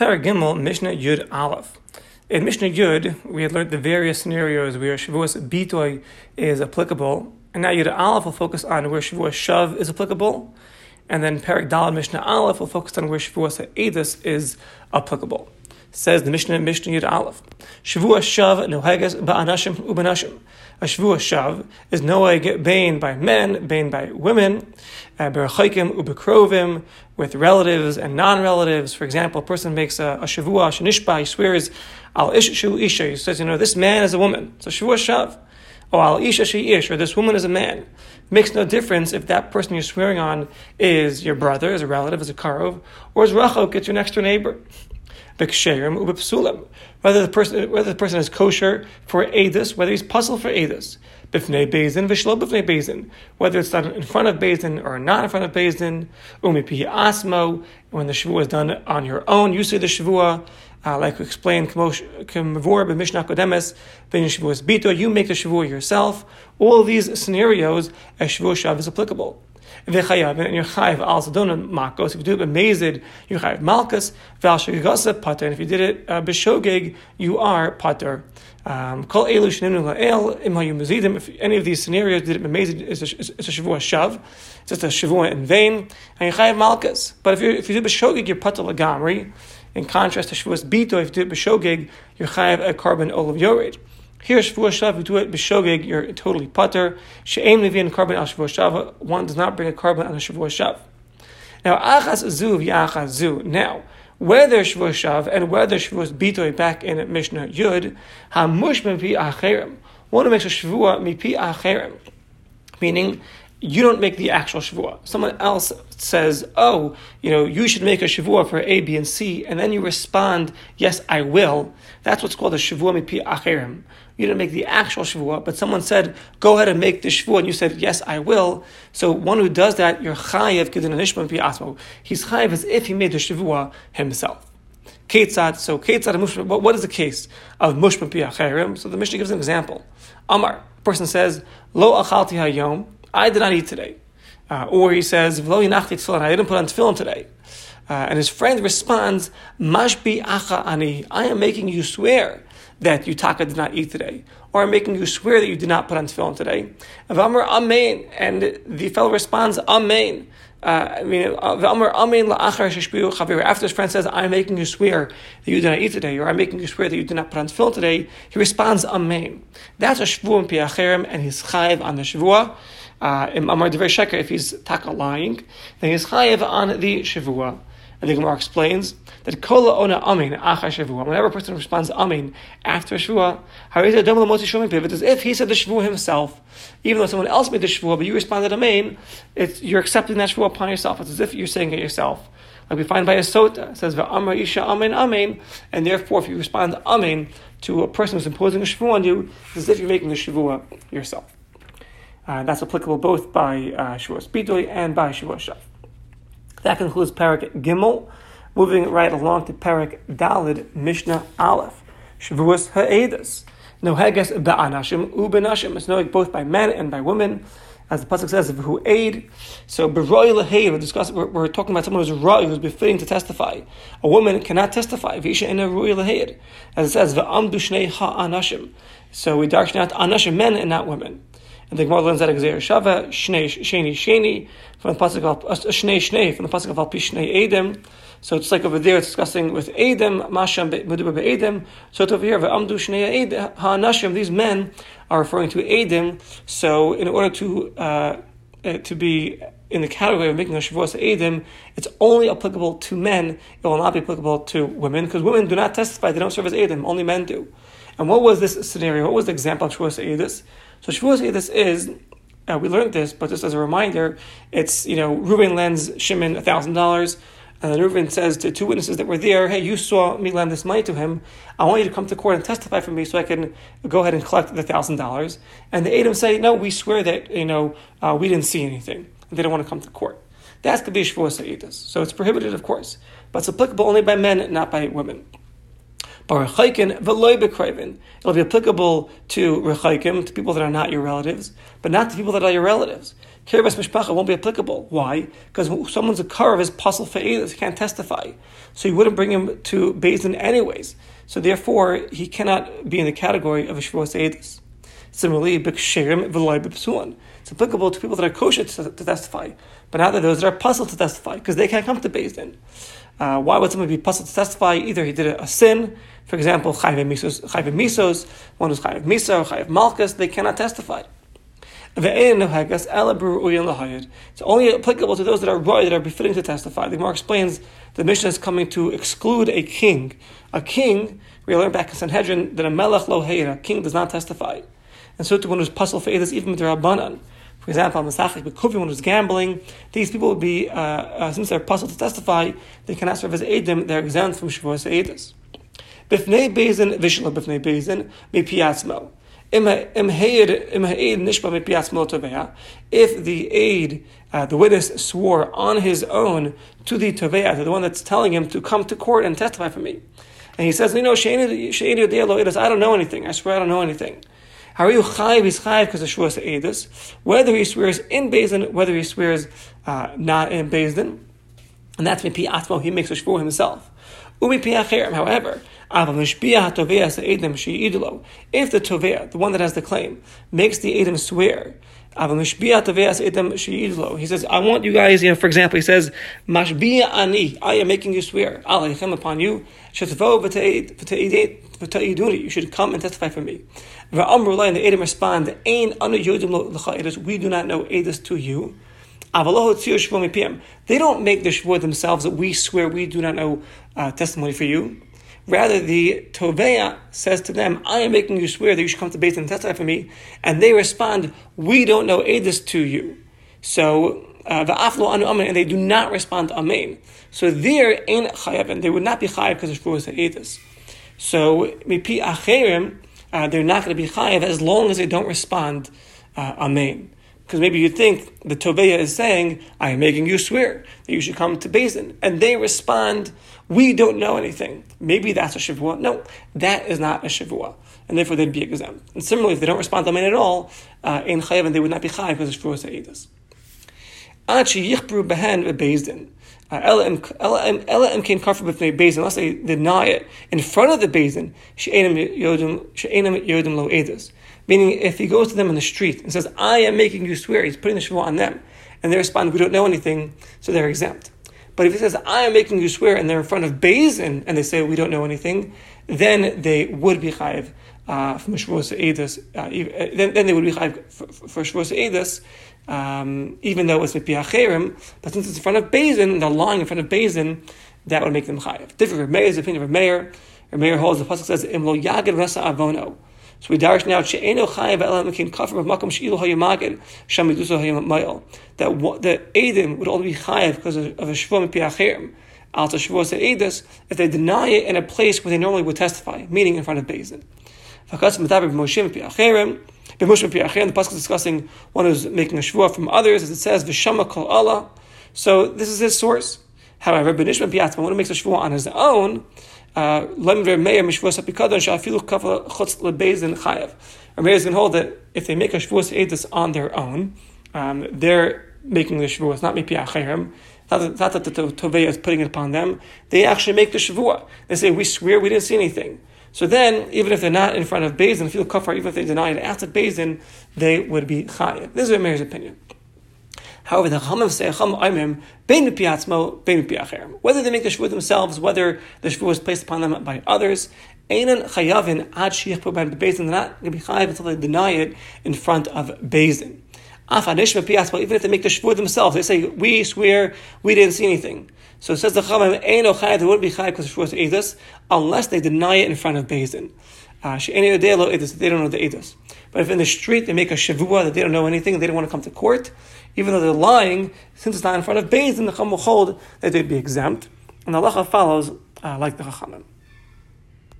Paragimel Mishnah Yud Aleph. In Mishnah Yud, we had learned the various scenarios where Shavuos Bitoy is applicable, and now Yud Aleph will focus on where Shavuos Shav is applicable, and then Parak Dalad Mishnah Aleph will focus on where Shavuos Edis is applicable. Says the Mishnah Mishnah Yud Aleph. Shavuos Shav Noheges Ba'anashim Ubanashim. A Shavuos Shav is Noeg Bain by men, Bain by women, Berachaikim Ubekrovim, with relatives and non-relatives. For example, a person makes a, a Shavua, Shanishba, he swears, Al Ishu Isha, he says, you know, this man is a woman. So Shavuos Shav. Or Al Isha She Ish, or this woman is a man. Makes no difference if that person you're swearing on is your brother, is a relative, is a karov, or is Rachok, it's your next door neighbor. Whether the person whether the person is kosher for edus, whether he's puzzle for edus. Bifnei bezin v'shlo bifnei bezin. Whether it's done in front of bezin or not in front of bezin. Umipi asmo. When the shavua is done on your own, you say the shavua. Uh, like we explained, Kamavor b'Mishnah Kodemes, ben Shavuos Bito, you make the Shavua yourself. All these scenarios, a Shavua Shav is applicable v'chayav, and you're chayav also don't makos. If you do it b'mezid, you're chayav malchus. V'al pater, and if you did it uh, you are pater. Um. If any of these scenarios did it b'mezid, it's a, shavua shav. It's just a shavua in vain, and you're chayav malchus. But if you if you do b'shogeg, you're pater lagamri. In contrast to Shavuos Bito, if you do it b'shogeg, you're chayav a korban olav yored. Here, Shavuot Shav, you do it b'shogeg, you're totally putter. She'aim levin korban al Shavuot Shav, one does not bring a korban on a Shavuot Shav. Now, achas zu v'achas zu. Now, whether Shavuot Shav and whether Shavuot Bitoy back in Mishnah Yud, hamush mipi acherim. One makes a Shavuot mipi acherim. Meaning, you don't make the actual shavua. Someone else says, "Oh, you know, you should make a shavua for A, B, and C," and then you respond, "Yes, I will." That's what's called a shavua mipi acherim. You didn't make the actual shavua, but someone said, "Go ahead and make the shavua," and you said, "Yes, I will." So one who does that, you're chayev kedin nishma mipi asmo. He's chayev as if he made the shavua himself. Ketzad, so Ketzad, what is the case of mushma pi acherim? So the Mishnah gives an example. Amar, person says, "Lo achalti hayom." I did not eat today. Uh, or he says, V'lo yinachti tefillin, I didn't put on tefillin today. Uh, and his friend responds, Mashbi acha ani, I am making you swear that you did not eat today. Or I'm making you swear that you did not put on tefillin today. V'amr amen, and the fellow responds, amen. Uh, I mean, V'amr amen la'achar sheshbiu chaviru. after his friend says, I'm making you swear that you did not eat today, or I'm making you swear that you did not put on tefillin today, he responds, Amen. That's a shvuah in piacherim, and he's chayiv on the shvuah uh, if he's taka lying, then he's chayev on the Shavua. And the Gemara explains that kola ona amin acha shavua. Whenever a person responds amin after a shavua, it's as if he said the shavua himself, even though someone else made the shavua, but you responded amin. It's you're accepting that shavua upon yourself. It's as if you're saying it yourself. Like we find by a sota, it says v'amar isha amin amin, and therefore if you respond amin to a person who's imposing a shavua on you, it's as if you're making the shavua yourself. Uh, that's applicable both by uh, Shavuos and by Shavuos Shav. That concludes Parak Gimel. Moving right along to Parak Dalid Mishnah Aleph. Shavuos Ha'edas. No heges ba'anashim u'benashim. It's knowing both by men and by women. As the pasuk says, who aid. So beroy leheid. We're discussing. We're, we're, talking about someone who's roy, who's befitting to testify. A woman cannot testify. Visha in a roy. As it says, v'amdu shnei ha'anashim. So we darshan out anashim men and not women. And the Gemara learns that Exer Shava, Shnei Sheni Sheni, from the pasuk of uh, Shnei Shnei, from the pasuk of Al Pishnei Edem. So it's like over there, it's discussing with Edem, Masham Meduba Edem. So it's over here, Amdu Shnei Ha'anashim, these men are referring to Edem. So in order to uh, uh, to be in the category of making a Shavuos Edom, it's only applicable to men. It will not be applicable to women because women do not testify; they don't serve as Edom. Only men do. And what was this scenario? What was the example of Shavuos Edis? So Shavuos Edis is, uh, we learned this, but just as a reminder, it's, you know, Reuben lends Shimon $1,000, and then Reuben says to two witnesses that were there, hey, you saw me lend this money to him. I want you to come to court and testify for me so I can go ahead and collect the $1,000. And the Edom say, no, we swear that, you know, uh, we didn't see anything. They don't want to come to court. That's could be Shavuos. So it's prohibited, of course, but it's applicable only by men, not by women. It'll be applicable to rechaykim, to people that are not your relatives, but not to people that are your relatives. Kirvas mishpacha won't be applicable. Why? Because someone's a karav is puzzle for he can't testify, so you wouldn't bring him to Din anyways. So therefore, he cannot be in the category of a shvuas. Similarly, bikshirim v'loy b'psuan. It's applicable to people that are kosher to, to testify, but not that those that are puzzled to testify because they can't come to Beis Din. Uh, why would someone be puzzled to testify? Either he did a, sin, for example, chayv misos, misos, one who's chayv miso, chayv malchus, they cannot testify. It's only applicable to those that are roy, that are befitting to testify. The Gemara explains the mission is coming to exclude a king. A king, we learn back in Sanhedrin that a melech lo a king does not testify. And so to one who's puzzled for this, even with Rabbanan. For example, Masachik Bekufi, one who's gambling, these people would be, uh, uh, since they're puzzled to testify, they cannot serve as Eidim, they're exempt from Shavuos Eidus. Bifnei Bezin, Vishla Bifnei Bezin, Mipiatzmo. If the aid, uh, the witness swore on his own to the Tovea, to the one that's telling him to come to court and testify for me. And he says, you know, I don't know anything. I swear I don't know anything. You chayiv? He's chayiv because of shuas edus. Whether he swears in Bezdin, whether he swears uh, not in Bezdin, and that's mipi atmo. He makes a shvur himself. However, if the tovea, the one that has the claim, makes the edim swear, he says, I want you guys, you know, for example, he says, Mashbiya ani, I am making you swear, Alayhim upon you, you should come and testify for me. And the Edim respond, we do not know Edis to you. They don't make the shvur themselves that we swear we do not know uh, testimony for you. Rather, the Tovea says to them, I am making you swear that you should come to Beit and testify for me. And they respond, We don't know Edis to you. So, the uh, anu amen, and they do not respond amen. So there ain't chayav, and they would not be chayav because of shvuas edis. So mipi acherim, uh, they're not going to be chayav as long as they don't respond uh, amen. Because maybe you think the Toveya is saying, I am making you swear that you should come to Basin. And they respond, We don't know anything. Maybe that's a Shavua. No, that is not a Shavua. And therefore they'd be exempt. And similarly, if they don't respond to Amen at all, uh, in Chayav, they would not be Chayav because of Shavua Sa'idas. Achi unless they deny it in front of the bezin, she'enim yodim lo edus. Meaning, if he goes to them in the street and says, I am making you swear, he's putting the Shavuot on them. And they respond, we don't know anything, so they're exempt. But if he says, I am making you swear, and they're in front of Bezin, and they say, we don't know anything, then they would be chayiv uh, from. Uh, uh, then, they would be chayiv for, for Shavuos Edus, um, even though it's Mipiacherim. But since it's in front of Bezin, and they're lying in front of Bezin, that would make them chayiv. Different from opinion of Meir. Meir holds the pasuk says, "Im lo yagid rasa avono." So we darish now she'eno chayiv elam mekin kafir of makom she'ilu hayamagid shamiduso hayamayel. That the edim would only be chayiv because of, a shvum piacherim. Alta shvus edus if they deny it in a place where they normally would testify, meaning in front of Bezin. Fakas metaber b'moshim piacherim. B'moshim piacherim. The pasuk is discussing one who's making a shvua from others, as it says v'shama kol Allah. So this is his source. However, Benishma Piatzma, when he makes a shvua on his own, uh, Lemver Meir Mishvus Apikadon Shafilu Kafa Chutz Lebezin Chayev. Or Meir is going to hold that if they make a shvuas edus on their own, um, they're making the shvuas, not mipi acherim. Not that, not that the Tovei is putting it upon them. They actually make the shavua. They say, we swear we didn't see anything. So then, even if they're not in front of Bezin, feel kafar, even if they deny it after Bezin, they would be chayev. This is Meir's opinion. However, the Chachamim say Chacham Aimim bein piatzmo bein piacherem. Whether they make the shvuah themselves, whether the shvuah was placed upon them by others, Einan chayavin ad shichpu ben bezin. They're not going to be chayav until they deny it in front of bezin. Even if they make the shvuah themselves, they say we swear we didn't see anything. So it says the Chachamim Eino chayav they wouldn't be chayav because the shvuah is edus unless they deny it in front of bezin. Uh, they don't know the edus. But if in the street they make a shavua that they don't know anything, they don't want to come to court, even though they're lying, since it's not in front of Beis, then the Chacham will hold that they'd be exempt. And the halacha follows uh, like the Chachamim.